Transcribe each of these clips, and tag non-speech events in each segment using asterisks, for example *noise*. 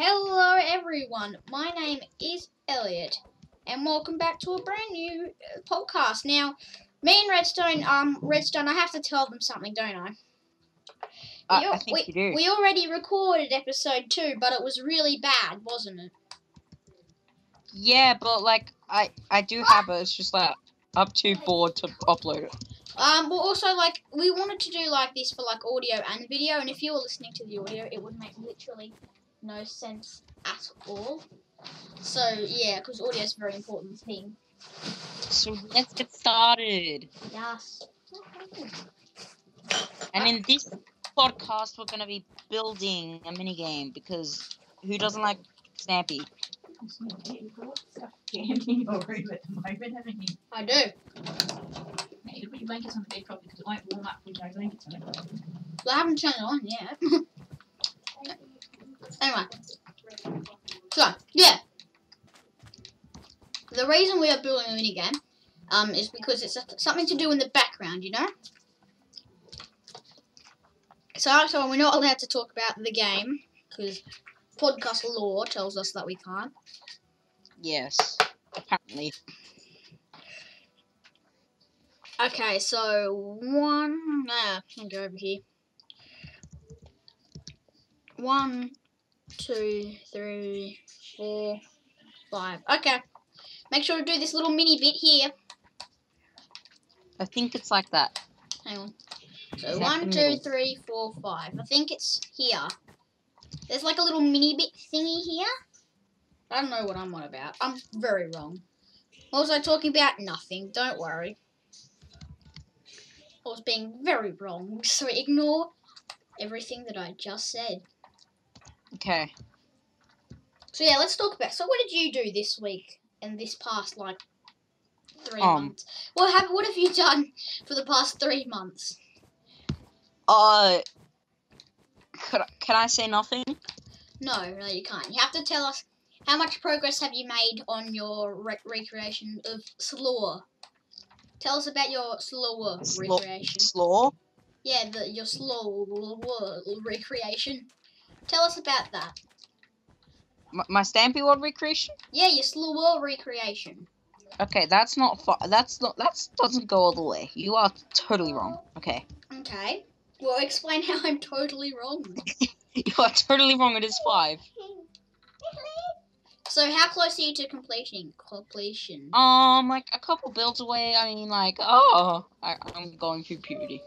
Hello, everyone. My name is Elliot, and welcome back to a brand new uh, podcast. Now, me and Redstone, um, Redstone, I have to tell them something, don't I? Uh, We I think we, you do. we already recorded episode two, but it was really bad, wasn't it? Yeah, but like I I do have it. It's just like I'm too bored to upload it. Um, but also like we wanted to do like this for like audio and video, and if you were listening to the audio, it would make literally no sense at all. So yeah, because audio is a very important thing. So let's get started. Yes. And in this podcast, we're gonna be building a mini game because who doesn't like Snappy? Standing in at the moment, haven't you? I do. Now you put your blankets on the bed properly because it won't warm up with no blankets on it. But I haven't turned it on yet. *laughs* anyway. So, yeah. The reason we are building a minigame um, is because it's something to do in the background, you know? So, so we're not allowed to talk about the game because podcast law tells us that we can't. Yes, apparently. Okay, so one. Ah, I'll go over here. One, two, three, four, five. Okay. Make sure to do this little mini bit here. I think it's like that. Hang on. So one, two, three, four, five. I think it's here. There's like a little mini bit thingy here. I don't know what I'm on about. I'm very wrong. What was I talking about? Nothing. Don't worry. I was being very wrong. *laughs* So ignore everything that I just said. Okay. So yeah, let's talk about. So what did you do this week and this past like three Um. months? What have What have you done for the past three months? Uh, could can I say nothing? No, no, you can't. You have to tell us how much progress have you made on your re- recreation of slower. Tell us about your Slow- recreation. Slow. Yeah, the your slow recreation. Tell us about that. My, my Stampy World recreation. Yeah, your world recreation. Okay, that's not far. That's not. That doesn't go all the way. You are totally wrong. Okay, Okay. Well, explain how I'm totally wrong. *laughs* you are totally wrong. It is five. So, how close are you to completion? completion? Um, like a couple builds away. I mean, like, oh, I, I'm going through puberty.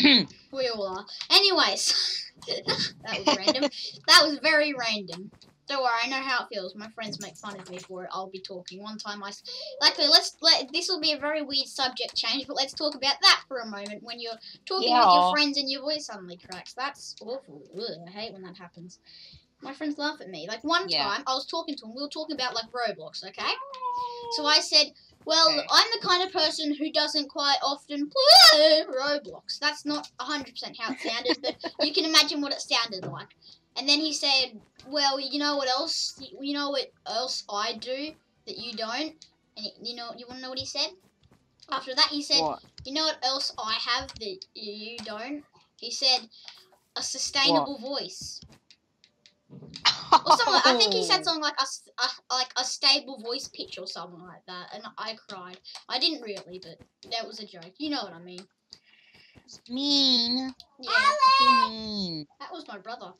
*clears throat* We all are. Anyways, *laughs* that was random. That was very random. Don't worry, I know how it feels. My friends make fun of me for it. I'll be talking. One time I... luckily, let's let this will be a very weird subject change, but let's talk about that for a moment. When you're talking with your friends and your voice suddenly cracks, that's awful. Ugh, I hate when that happens. My friends laugh at me. Like one Yeah. time, I was talking to them. We were talking about like Roblox, okay? So I said, well, Okay. I'm the kind of person who doesn't quite often play Roblox. That's not 100% how it sounded, but *laughs* you can imagine what it sounded like. And then he said, well, you know what else? You know what else I do that you don't? And you know, you want to know what he said? After that, he said, What? you know what else I have that you don't? He said, a sustainable voice. Or something. I think he said *laughs* something like a, a- like a stable voice pitch or something like that, and I cried. I didn't really, but that was a joke. You know what I mean? It's mean. Yeah, So mean. that was my brother.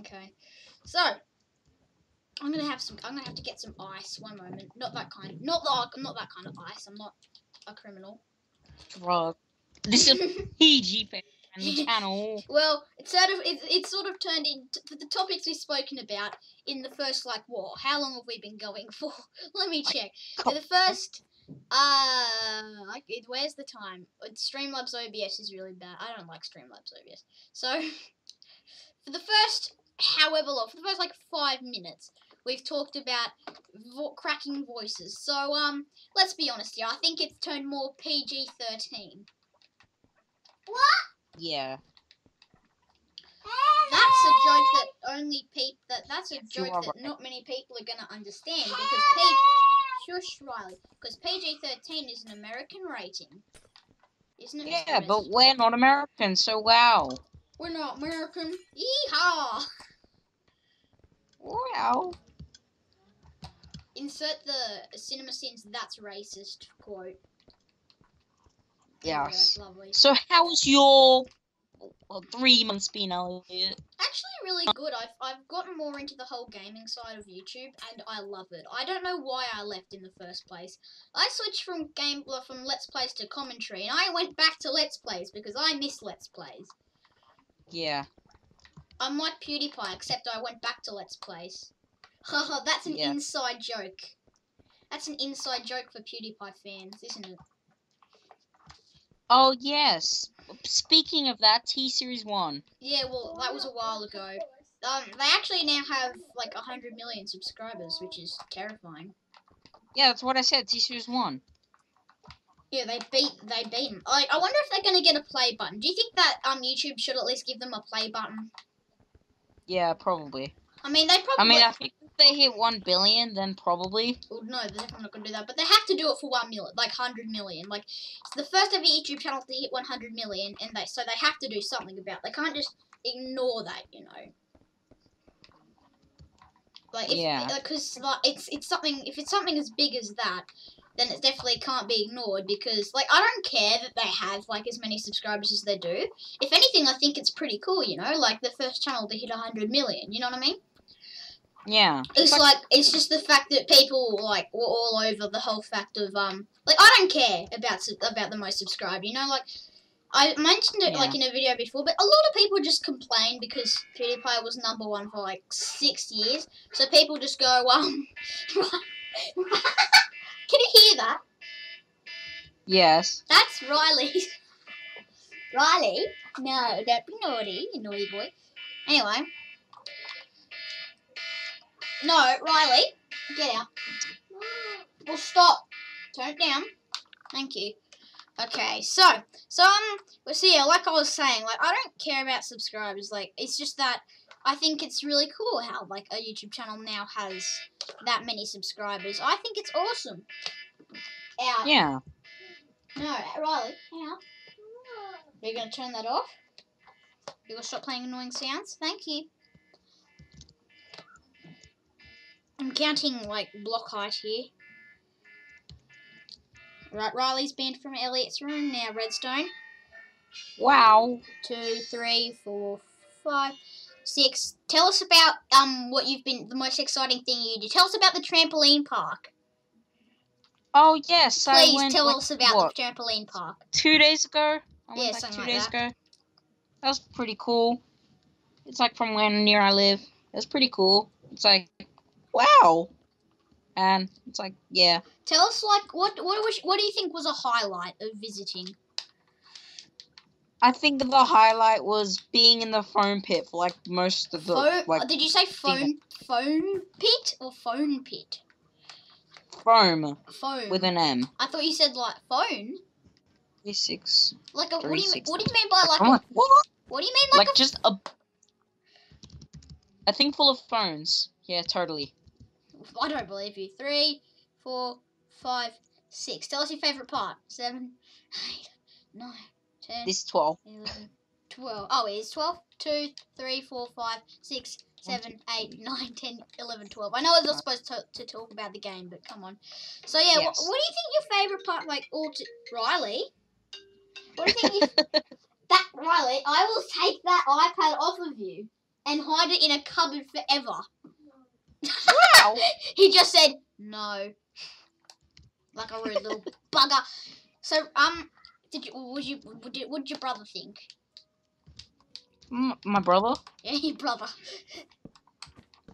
Okay, so I'm gonna have some. I'm gonna have to get some ice. One moment. Not that kind. Not the. I'm not that kind of ice. I'm not a criminal. Drug. This is PG *laughs* family channel. *laughs* Well, it's sort of it, it's sort of turned into the topics we've spoken about in the first like war. How long have we been going *laughs* for? Let me check. Co- the first uh like it, where's the time? Streamlabs OBS is really bad. I don't like Streamlabs OBS. So *laughs* for the first however long, for the first like five minutes, we've talked about vo- cracking voices. So um, let's be honest here. I think it's turned more PG thirteen. Yeah. That's a joke that only peop that that's a joke that right. not many people are gonna understand because PG shush Riley because PG thirteen is an American rating, isn't it? Mr. Yeah, but we're not American, so wow. we're not American. Yeehaw! Wow. Insert the CinemaSins "That's racist" quote. Yes. Lovely. So how's your well, three months been, Elliot? Actually, really good. I've I've gotten more into the whole gaming side of YouTube, and I love it. I don't know why I left in the first place. I switched from game from Let's Plays to commentary, and I went back to Let's Plays because I miss Let's Plays. Yeah. I'm like PewDiePie, except I went back to Let's Plays. Haha, *laughs* that's an Yeah. inside joke. That's an inside joke for PewDiePie fans, isn't it? Oh yes. Speaking of that, T Series One. Yeah, well, that was a while ago. Um, they actually now have like 100 million subscribers, which is terrifying. Yeah, that's what I said. T Series One. Yeah, they beat they beat them. I, I wonder if they're gonna get a play button. Do you think that um YouTube should at least give them a play button? Yeah, probably. I mean, they probably. I mean, I think they hit one billion, then probably. well, no, they're definitely not gonna do that. But they have to do it for one million, like hundred million. Like it's the first ever YouTube channel to hit one hundred million, and they so they have to do something about. It. They can't just ignore that, you know. Like if, Yeah. because like it's it's something if it's something as big as that, then it definitely can't be ignored because like I don't care that they have like as many subscribers as they do. If anything, I think it's pretty cool, you know, like the first channel to hit hundred million. You know what I mean? Yeah. It's Like- like it's just the fact that people like were all over the whole fact of um like I don't care about about the most subscribed. You know, like I mentioned it like in a video before, but a lot of people just complain because PewDiePie was number one for like six years. So people just go, *laughs* um, *laughs* can you hear that? Yes. That's Riley. *laughs* Riley? No, don't be naughty, you naughty boy. Anyway. No, Riley, get out. Well, stop. Turn it down. Thank you. Okay, so, so, um, well, so yeah, like I was saying, like, I don't care about subscribers, like, it's just that I think it's really cool how, like, a YouTube channel now has that many subscribers. I think it's awesome. Out. Yeah. No, Riley, hang on. You're gonna turn that off? You're gonna stop playing annoying sounds? Thank you. I'm counting like block height here. Right, Riley's banned from Elliot's room. Now Redstone. Wow. Two, three, four, five, six. Tell us about um what you've been the most exciting thing you did. Tell us about the trampoline park. Oh yes. I Please went, tell like, us about what, the trampoline park. two days ago. I Yeah, like, two like days that. ago. That was pretty cool. It's like from where near I live. It's pretty cool. It's like, wow. And it's like, yeah. Tell us like what what was what do you think was a highlight of visiting? I think the highlight was being in the foam pit for like most of the Phone, like did you say phone phone pit or phone pit? foam Phone. with an M. I thought you said like phone. Three six. Like a what do you mean, 360. what do you mean by like I'm a, what? what do you mean like, Like just a a thing full of phones. Yeah, totally. I don't believe you. Three, four, five, six. Tell us your favorite part. Seven, eight, nine, ten, This twelve. eleven, twelve. Oh, it is twelve. Two, three, four, five, six, seven, eight, nine, ten, eleven, twelve. I know we're not supposed to, to talk about the game, but come on. So yeah, what, Yes. what do you think your favorite part, like, all to Riley? What do you think? You, *laughs* that Riley, I will take that iPad off of you and hide it in a cupboard forever. Wow. *laughs* He just said no, like a rude little *laughs* bugger. So um, did you? Would you? Would you? What did your brother think? M- my brother. Yeah, your brother.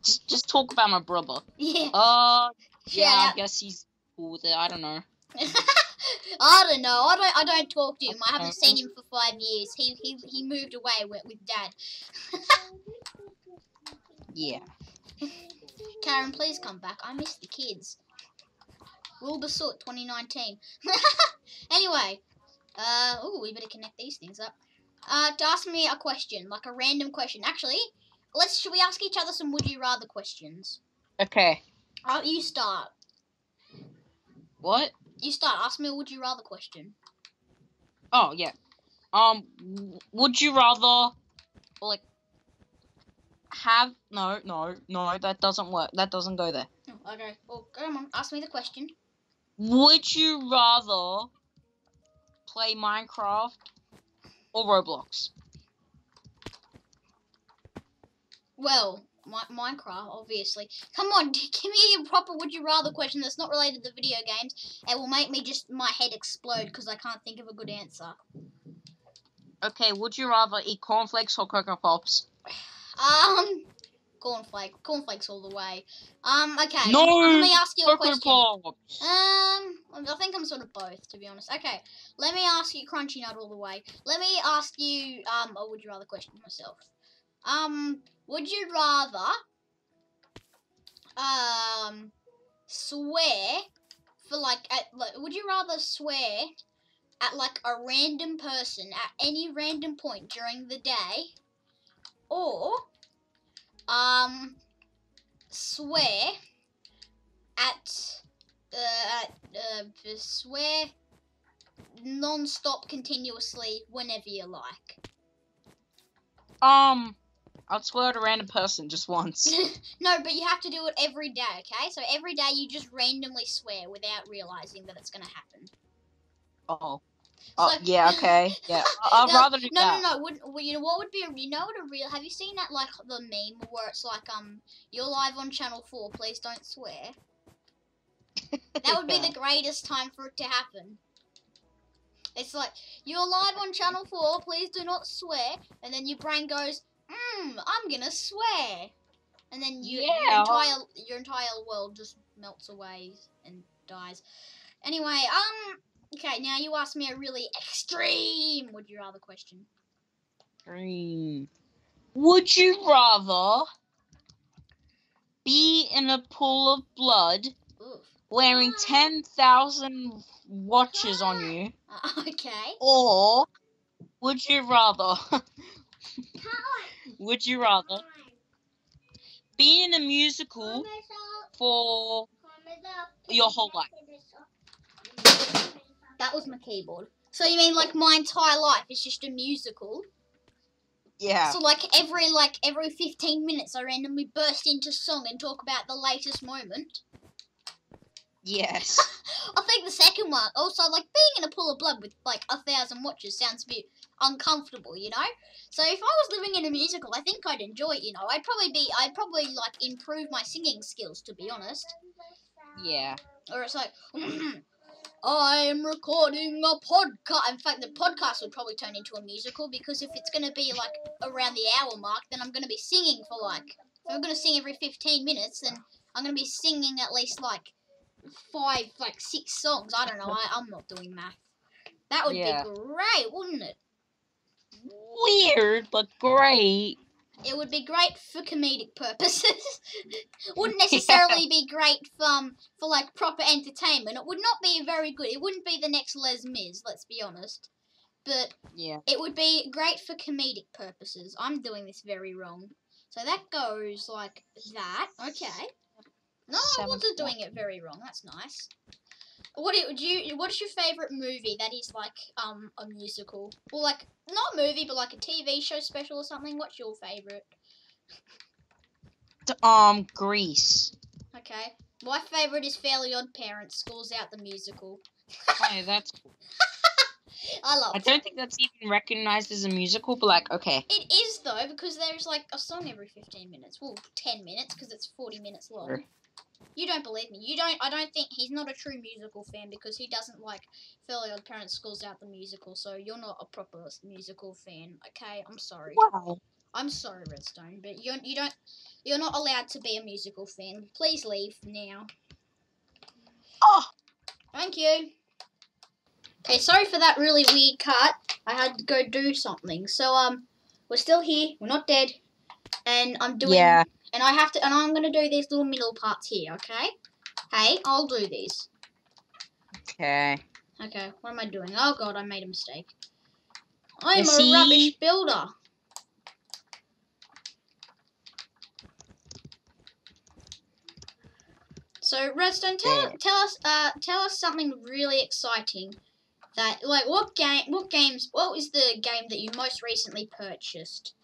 Just just talk about my brother. Yeah. Uh yeah, I guess he's cool with it. I don't know. *laughs* I don't know. I don't. I don't talk to him. I haven't seen him for five years. He he, he moved away with, with dad. Yeah. Karen, please come back. I miss the kids. Wilbur Soot 2019. *laughs* anyway, uh, oh, we better connect these things up. Uh, to ask me a question, like a random question. Actually, let's. Should we ask each other some would you rather questions? Okay. Uh, you start. What? You start. Ask me a would you rather question. Oh yeah. Um, would you rather, like, have no, no, no. That doesn't work. That doesn't go there. Oh, okay. Well, come on. Ask me the question. Would you rather play Minecraft or Roblox? Well, Mi- Minecraft, obviously. Come on, *laughs* give me a proper would you rather question that's not related to video games. It will make me just my head explode because I can't think of a good answer. Okay, would you rather eat cornflakes or Cocoa Pops? *sighs* *laughs* Um, cornflake, cornflakes all the way. Um, okay. No, Let me ask you a question. Pops. Um, I think I'm sort of both, to be honest. Okay, let me ask you Crunchy Nut all the way. Let me ask you, um, or would you rather question myself? Um, would you rather, um, swear for like, at, like, would you rather swear at like a random person at any random point during the day, or, um, swear at uh, uh, swear non-stop continuously whenever you like. Um, I'll swear at a random person just once. *laughs* no, but you have to do it every day, okay? So every day you just randomly swear without realizing that it's gonna happen. Oh. Oh, So- yeah, okay. *laughs* Yeah. I'd No, rather do No, that. no, no. Wouldn't, well, you know what would be a you know what a real have you seen that like the meme where it's like um you're live on channel four, please don't swear. That would be *laughs* the greatest time for it to happen. It's like you're live on channel four, please do not swear, and then your brain goes, "Hmm, I'm gonna swear," and then you, your entire your entire world just melts away and dies. Anyway, um, okay, now you ask me a really extreme would you rather question. Green. Would you rather be in a pool of blood Oof. wearing 10,000 watches on you, Uh, *laughs* okay. or would you rather, *laughs* would you rather be in a musical for your whole life? That was my keyboard. So you mean like my entire life is just a musical? Yeah. So like every like every fifteen minutes I randomly burst into song and talk about the latest moment. Yes. *laughs* I think the second one also like being in a pool of blood with like a thousand watches sounds a bit uncomfortable, you know? So if I was living in a musical, I think I'd enjoy it, you know. I'd probably be I'd probably like improve my singing skills to be honest. Yeah. Or it's like, *clears throat* I'm recording a podcast. In fact, the podcast would probably turn into a musical because if it's going to be like around the hour mark, then I'm going to be singing for like, if I'm going to sing every 15 minutes, then I'm going to be singing at least like five, like six songs. I don't know. I, I'm not doing math. That would Yeah. be great, wouldn't it? Weird, but great. It would be great for comedic purposes. *laughs* wouldn't *laughs* necessarily be great for, um, for like proper entertainment. It would not be very good. It wouldn't be the next Les Mis, let's be honest. But Yeah. it would be great for comedic purposes. I'm doing this very wrong. So that goes like that. Okay. No, I wasn't doing it very wrong. That's nice. What do- would you? What's your favorite movie that is like um a musical, or like not a movie, but like a TV show special or something? What's your favorite? Um, Grease. Okay. My favorite is Fairly Odd Parents. Schools Out the musical. *laughs* Oh, that's. *laughs* I love. I don't think that's even recognized as a musical, but like, okay. It is though because there's like a song every 15 minutes. Well, 10 minutes because it's 40 minutes long. Sure. You don't believe me. You don't. I don't think he's not a true musical fan because he doesn't like Fairly Odd Parents schools out the musical. So you're not a proper musical fan. Okay, I'm sorry. Wow. I'm sorry, Redstone, but you you don't you're not allowed to be a musical fan. Please leave now. Oh. Thank you. Okay, sorry for that really weird cut. I had to go do something. So um, we're still here. We're not dead, and I'm doing. Yeah. And I have to, and I'm gonna do these little middle parts here. Okay. Hey, I'll do these. Okay. Okay. What am I doing? Oh god, I made a mistake. I'm a rubbish builder. So Redstone, tell Yeah. tell us uh tell us something really exciting. That like what game what games what was the game that you most recently purchased?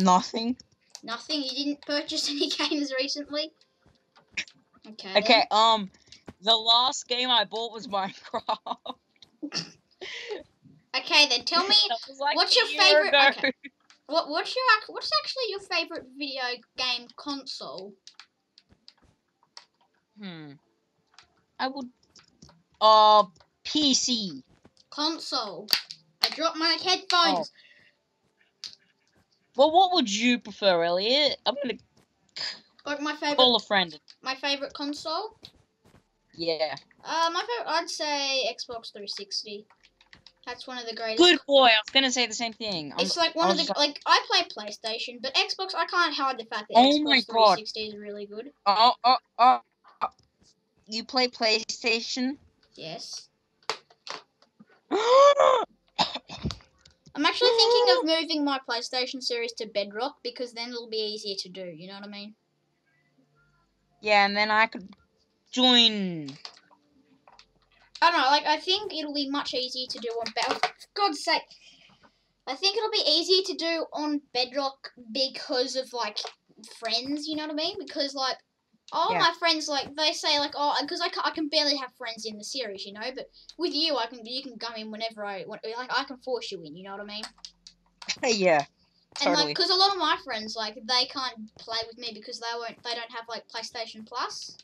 Nothing. Nothing. You didn't purchase *laughs* any games recently. Okay. then. Okay, um, the last game I bought was Minecraft. *laughs* Okay, then tell me *laughs* like what's your ago. okay. what what's your what's actually your favorite video game console? Hmm. I would. Uh, PC. Console. I dropped my headphones. Well, what would you prefer, Elliot? I'm gonna Like my favorite call a friend. my favorite console. Yeah. Uh, my favorite I'd say Xbox 360. That's one of the greatest. Good boy. I was gonna say the same thing. I'm- It's like one of the just like I play PlayStation, but Xbox I can't hide the fact that Oh Xbox my God. 360 is really good. Oh, oh, oh, oh. You play PlayStation? Yes. *gasps* *gasps* I'm actually thinking of *laughs* moving my PlayStation series to Bedrock because then it'll be easier to do. You know what I mean? yeah, and then I could join. I don't know. Like I think it'll be much easier to do on Bedrock. Oh, For God's sake, I think it'll be easier to do on Bedrock because of like friends. You know what I mean? Because like all Yeah. my friends like they say like oh because I, ca- I can barely have friends in the series. You know, but with you I can you can come in whenever I want. Like I can force you in. You know what I mean? *laughs* yeah. And like, because a lot of my friends, like, they can't play with me because they won't, they don't have like PlayStation Plus.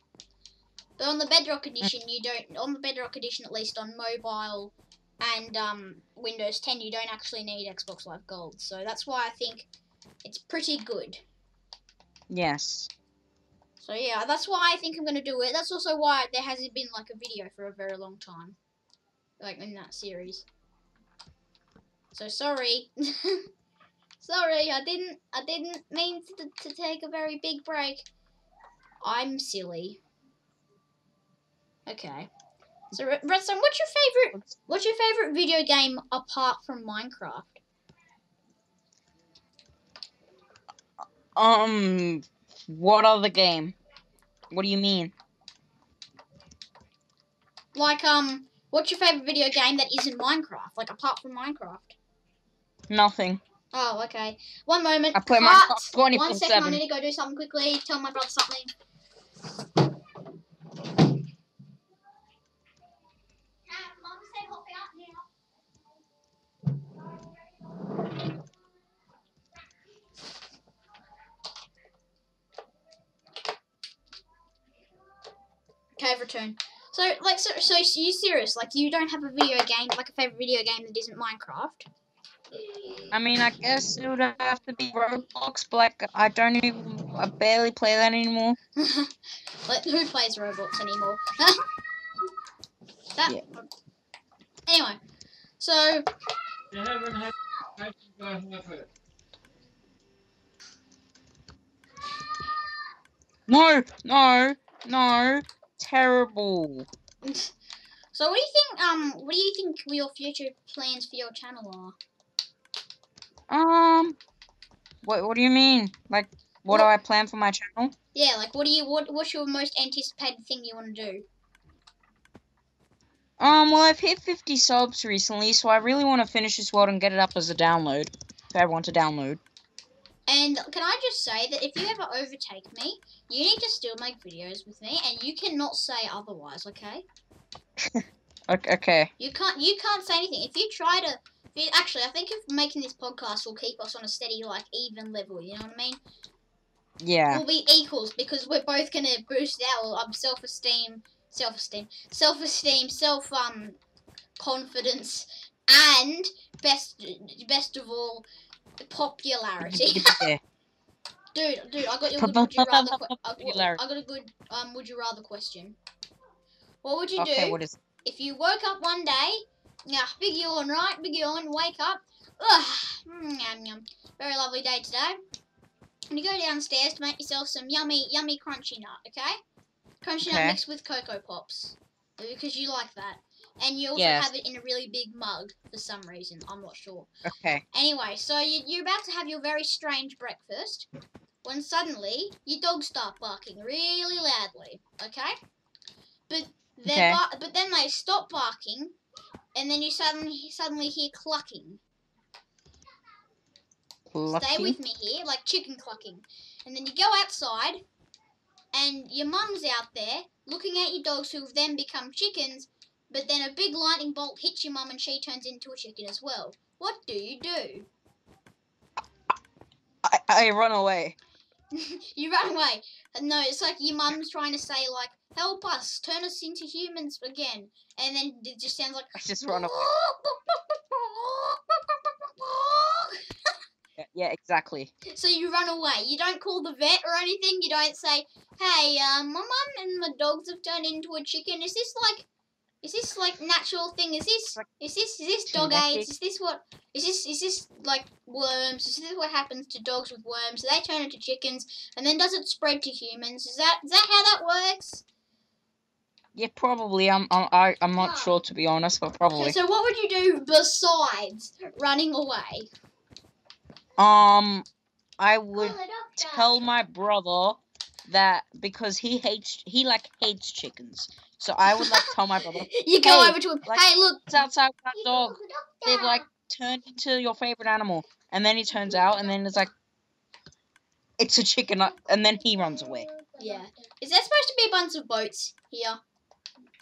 But on the Bedrock edition, you don't. On the Bedrock edition, at least on mobile and um, Windows 10, you don't actually need Xbox Live Gold. So that's why I think it's pretty good. Yes. So yeah, that's why I think I'm gonna do it. That's also why there hasn't been like a video for a very long time, like in that series. So sorry, *laughs* sorry, I didn't, I didn't mean to, to take a very big break. I'm silly. Okay. So Re- Redstone, what's your favorite? What's your favorite video game apart from Minecraft? Um, what other game? What do you mean? Like um, what's your favorite video game that isn't Minecraft? Like apart from Minecraft? Nothing. Oh, okay. One moment. I play. Minecraft One second, I need to go do something quickly. Tell my brother something. Mum said hop out now. Okay, I've returned. So, like, so, so you serious? Like, you don't have a video game, like a favorite video game that isn't Minecraft? I mean, I guess it would have to be Roblox, but like, I don't even, I barely play that anymore. *laughs* like, who plays Roblox anymore? *laughs* that. Yeah. Anyway, so No, no, no, terrible. so what do you think? Um, what do you think your future plans for your channel are? Um, what, what do you mean? Like, what do I plan for my channel? Yeah, like, what do you what What's your most anticipated thing you want to do? Um, well, I've hit 50 subs recently, so I really want to finish this world and get it up as a download. For everyone to download. And can I just say that if you ever overtake me, you need to still make videos with me, and you cannot say otherwise. Okay? *laughs* Okay. You can't you can't say anything. If you try to if you, actually I think if making this podcast will keep us on a steady like even level, you know what I mean? Yeah. We'll be equals because we're both gonna boost our um, self esteem self esteem. Self esteem, self um confidence and best best of all popularity. yeah. *laughs* dude, dude, I got your good would you rather I, got- Popularity. I got a good um would you rather question. What would you Okay, do what is if you woke up one day, yeah, big yawn, right? Big yawn, wake up. Ugh, mm, yum, yum. Very lovely day today. And you go downstairs to make yourself some yummy, yummy crunchy nut, okay? Crunchy nut mixed with Cocoa Pops. Because you like that. And you also Yes. have it in a really big mug for some reason. I'm not sure. Okay. Anyway, so you, you're about to have your very strange breakfast when suddenly your dogs start barking really loudly, okay? But they Okay. bar- but then they stop barking, and then you suddenly suddenly hear clucking. Stay with me here, like chicken clucking. And then you go outside, and your mum's out there looking at your dogs who've then become chickens, but then a big lightning bolt hits your mum and she turns into a chicken as well. What do you do? I, I run away. *laughs* you run away. No, it's like your mum's trying to say, like, help us, turn us into humans again. And then it just sounds like. I just run away. *laughs* Yeah, exactly. So you run away. You don't call the vet or anything. You don't say, "Hey, um, my mum and my dogs have turned into a chicken. Is this like, is this like natural thing? Is this, is this, is this dog Genetic. AIDS? Is this what? Is this, is this like worms? Is this what happens to dogs with worms? Do they turn into chickens, and then does it spread to humans? Is that, is that how that works? Yeah, probably. I'm. I'm. I, I'm not Ah. sure to be honest, but probably. So what would you do besides running away? Um, I would tell my brother that because he hates he like hates chickens. So I would like to tell my brother *laughs* you go Hey, over to him. like- hey, look. it's outside with that dog. They've like turned into your favorite animal, and then he turns out, and then it's like it's a chicken, uh, and then he runs away. Yeah. Is there supposed to be a bunch of boats here?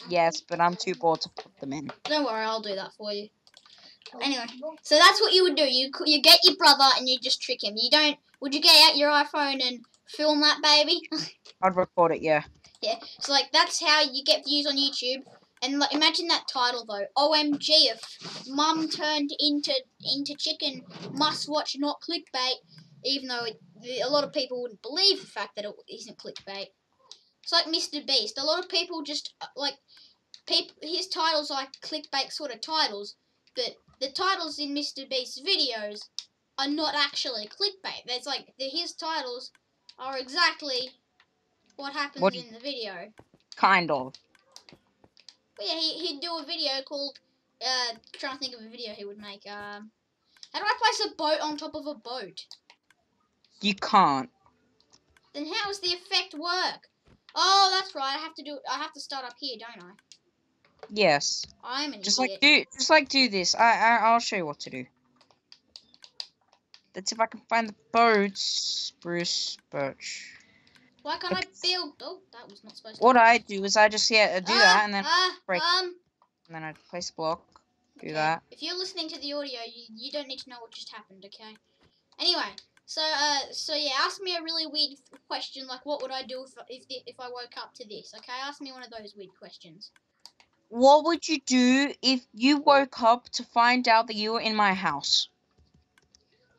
Yes, but I'm too bored to put them in. Don't worry, I'll do that for you. Anyway, so that's what you would do. You you get your brother and you just trick him. You don't. Would you get out your iPhone and film that baby? *laughs* I'd record it. Yeah. So like that's how you get views on YouTube. And like, imagine that title though. OMG! If mum turned into into chicken, must watch, not clickbait. Even though it, a lot of people wouldn't believe the fact that it isn't clickbait. It's like Mr. Beast. A lot of people just uh, like people. His titles are like clickbait sort of titles, but the titles in Mr. Beast's videos are not actually clickbait. There's like the, his titles are exactly what happens What in the video. Kind of. But yeah, he, he'd do a video called. Uh, trying to think of a video he would make. Um, how do I place a boat on top of a boat? You can't. Then how does the effect work? Oh, that's right. I have to do. I have to start up here, don't I? Yes. I'm an Just idiot. like do. Just like do this. I. I. I'll show you what to do. Let's see if I can find the boats. Spruce, birch. Why can't I build? Oh, that was not supposed to. What I do is I just yeah do Ah, that and then ah, break. um. and then I place a block. Do okay. that. If you're listening to the audio, you, you don't need to know what just happened, okay? Anyway, so uh, so yeah, ask me a really weird question like, what would I do if if the, if I woke up to this? Okay, ask me one of those weird questions. What would you do if you woke up to find out that you were in my house?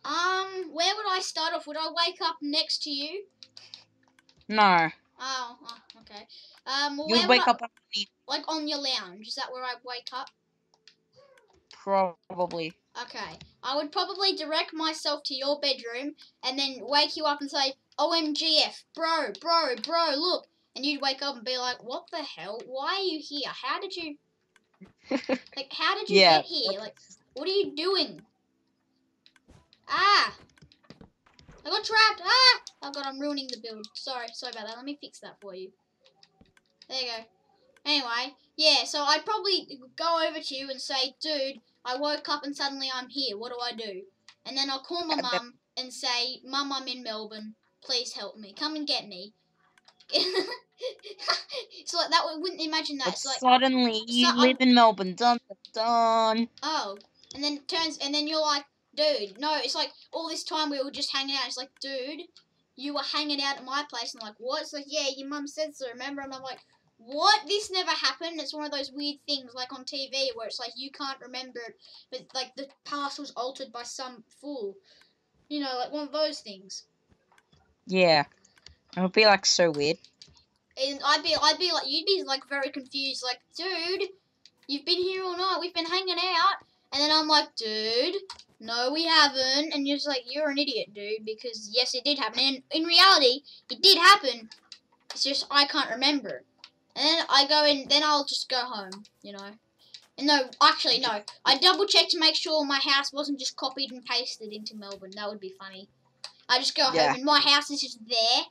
Um, where would I start off? Would I wake up next to you? No. Oh, oh okay. Um, You'd wake I- up like on your lounge. Is that where I wake up? probably. Okay. I would probably direct myself to your bedroom and then wake you up and say, OMGF, bro, bro, bro, look. And you'd wake up and be like, what the hell? Why are you here? How did you, *laughs* like, how did you Yeah, get here? Like, what are you doing? Ah! I got trapped! Ah! Oh god, I'm ruining the build. Sorry, sorry about that. Let me fix that for you. There you go. Anyway, yeah, so I'd probably go over to you and say, dude, I woke up and suddenly I'm here. What do I do? And then I'll call my mum and say, Mum, I'm in Melbourne. Please help me. Come and get me. *laughs* so like that would wouldn't imagine that. But It's like suddenly you so- live in Melbourne. Dun. dun. oh, and then it turns and then you're like, dude, no. It's like all this time we were just hanging out. It's like, dude, you were hanging out at my place. And I'm like, what? It's like, yeah, your mum said so. Remember? And I'm like, what? This never happened. It's one of those weird things like on TV where it's like you can't remember it, but like the past was altered by some fool. You know, like one of those things. Yeah. It would be like so weird. And I'd be, I'd be like, you'd be like very confused, like, dude, you've been here all night, we've been hanging out, and then I'm like, dude, no, we haven't, and you're just like, you're an idiot, dude, because yes, it did happen, and in reality, it did happen. It's just I can't remember. And then I go in, then I'll just go home, you know. And no, actually, no. I double checked to make sure my house wasn't just copied and pasted into Melbourne. That would be funny. I just go Yeah. home and my house is just there.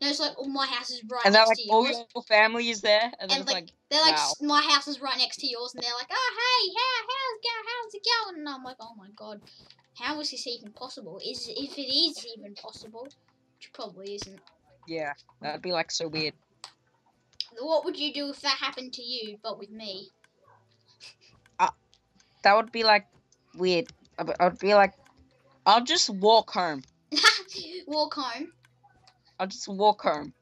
No, it's like, oh, my house is right And next like to all yours. your family is there, and And, it's like, They're like, Wow. My house is right next to yours, and they're like, oh, hey, how, how's, go, how's it going? And I'm like, oh my god, How is this even possible? Is if it is even possible, which probably isn't. Yeah, that'd be like so weird. What would you do if that happened to you, but with me? Uh, that would be like weird. I would be like, I'll just walk home. *laughs* Walk home. I'll just walk home.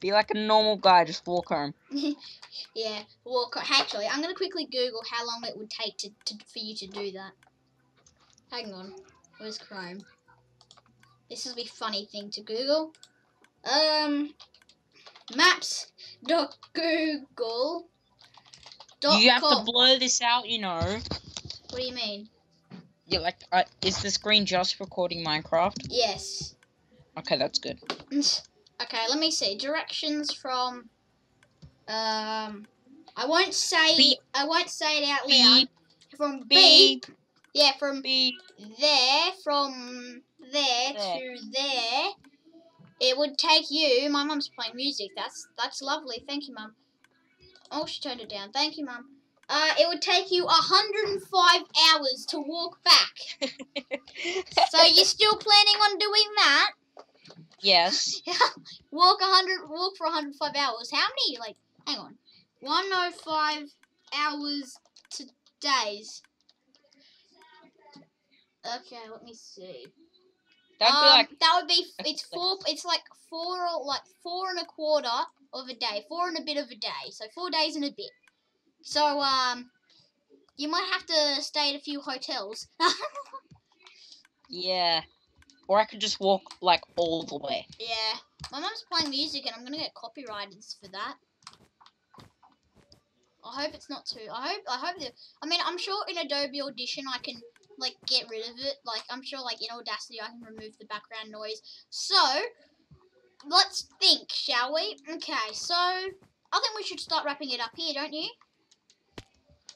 Be like a normal guy, just walk home. *laughs* Yeah, walk. ho- Actually, I'm gonna quickly Google how long it would take to, to for you to do that. Hang on. Where's Chrome? This is a funny thing to Google. Um, maps. Dot Google. Dot you have com. to blur this out, you know. What do you mean? Yeah, like, uh, is the screen just recording Minecraft? Yes. Okay, that's good. *clears throat* Okay, let me see. Directions from. Um, I won't say. Beep. I won't say it out loud. Beep, From beep. beep, Yeah, from beep. there, from there, There. to there, it would take you. My mum's playing music. That's that's lovely. Thank you, mum. Oh, she turned it down. Thank you, mum. Uh, it would take you 105 hours to walk back. *laughs* So you're still planning on doing that? Yes. *laughs* walk 100, walk for 105 hours. How many? Like, hang on, 105 hours to days. Okay, let me see. That'd be Um, like, that would be *laughs* it's four it's like four like four and a quarter of a day four and a bit of a day so four days and a bit so um you might have to stay at a few hotels *laughs* yeah. Or I could just walk, like, all the way. yeah. My mum's playing music and i'm gonna get copyrighted for that. I hope it's not too i hope i hope that i mean i'm sure in adobe audition i can like get rid of it. Like i'm sure like in audacity i can remove the background noise. So let's think shall we? Okay so i think we should start wrapping it up here don't you?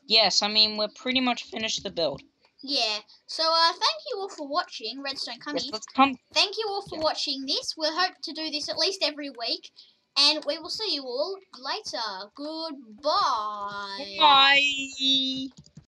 Yes, I mean, we're pretty much finished the build. Yeah so uh thank you all for watching redstone Yes, let's come. thank you all for Yeah. watching this we'll hope to do this at least every week and we will see you all later goodbye Bye.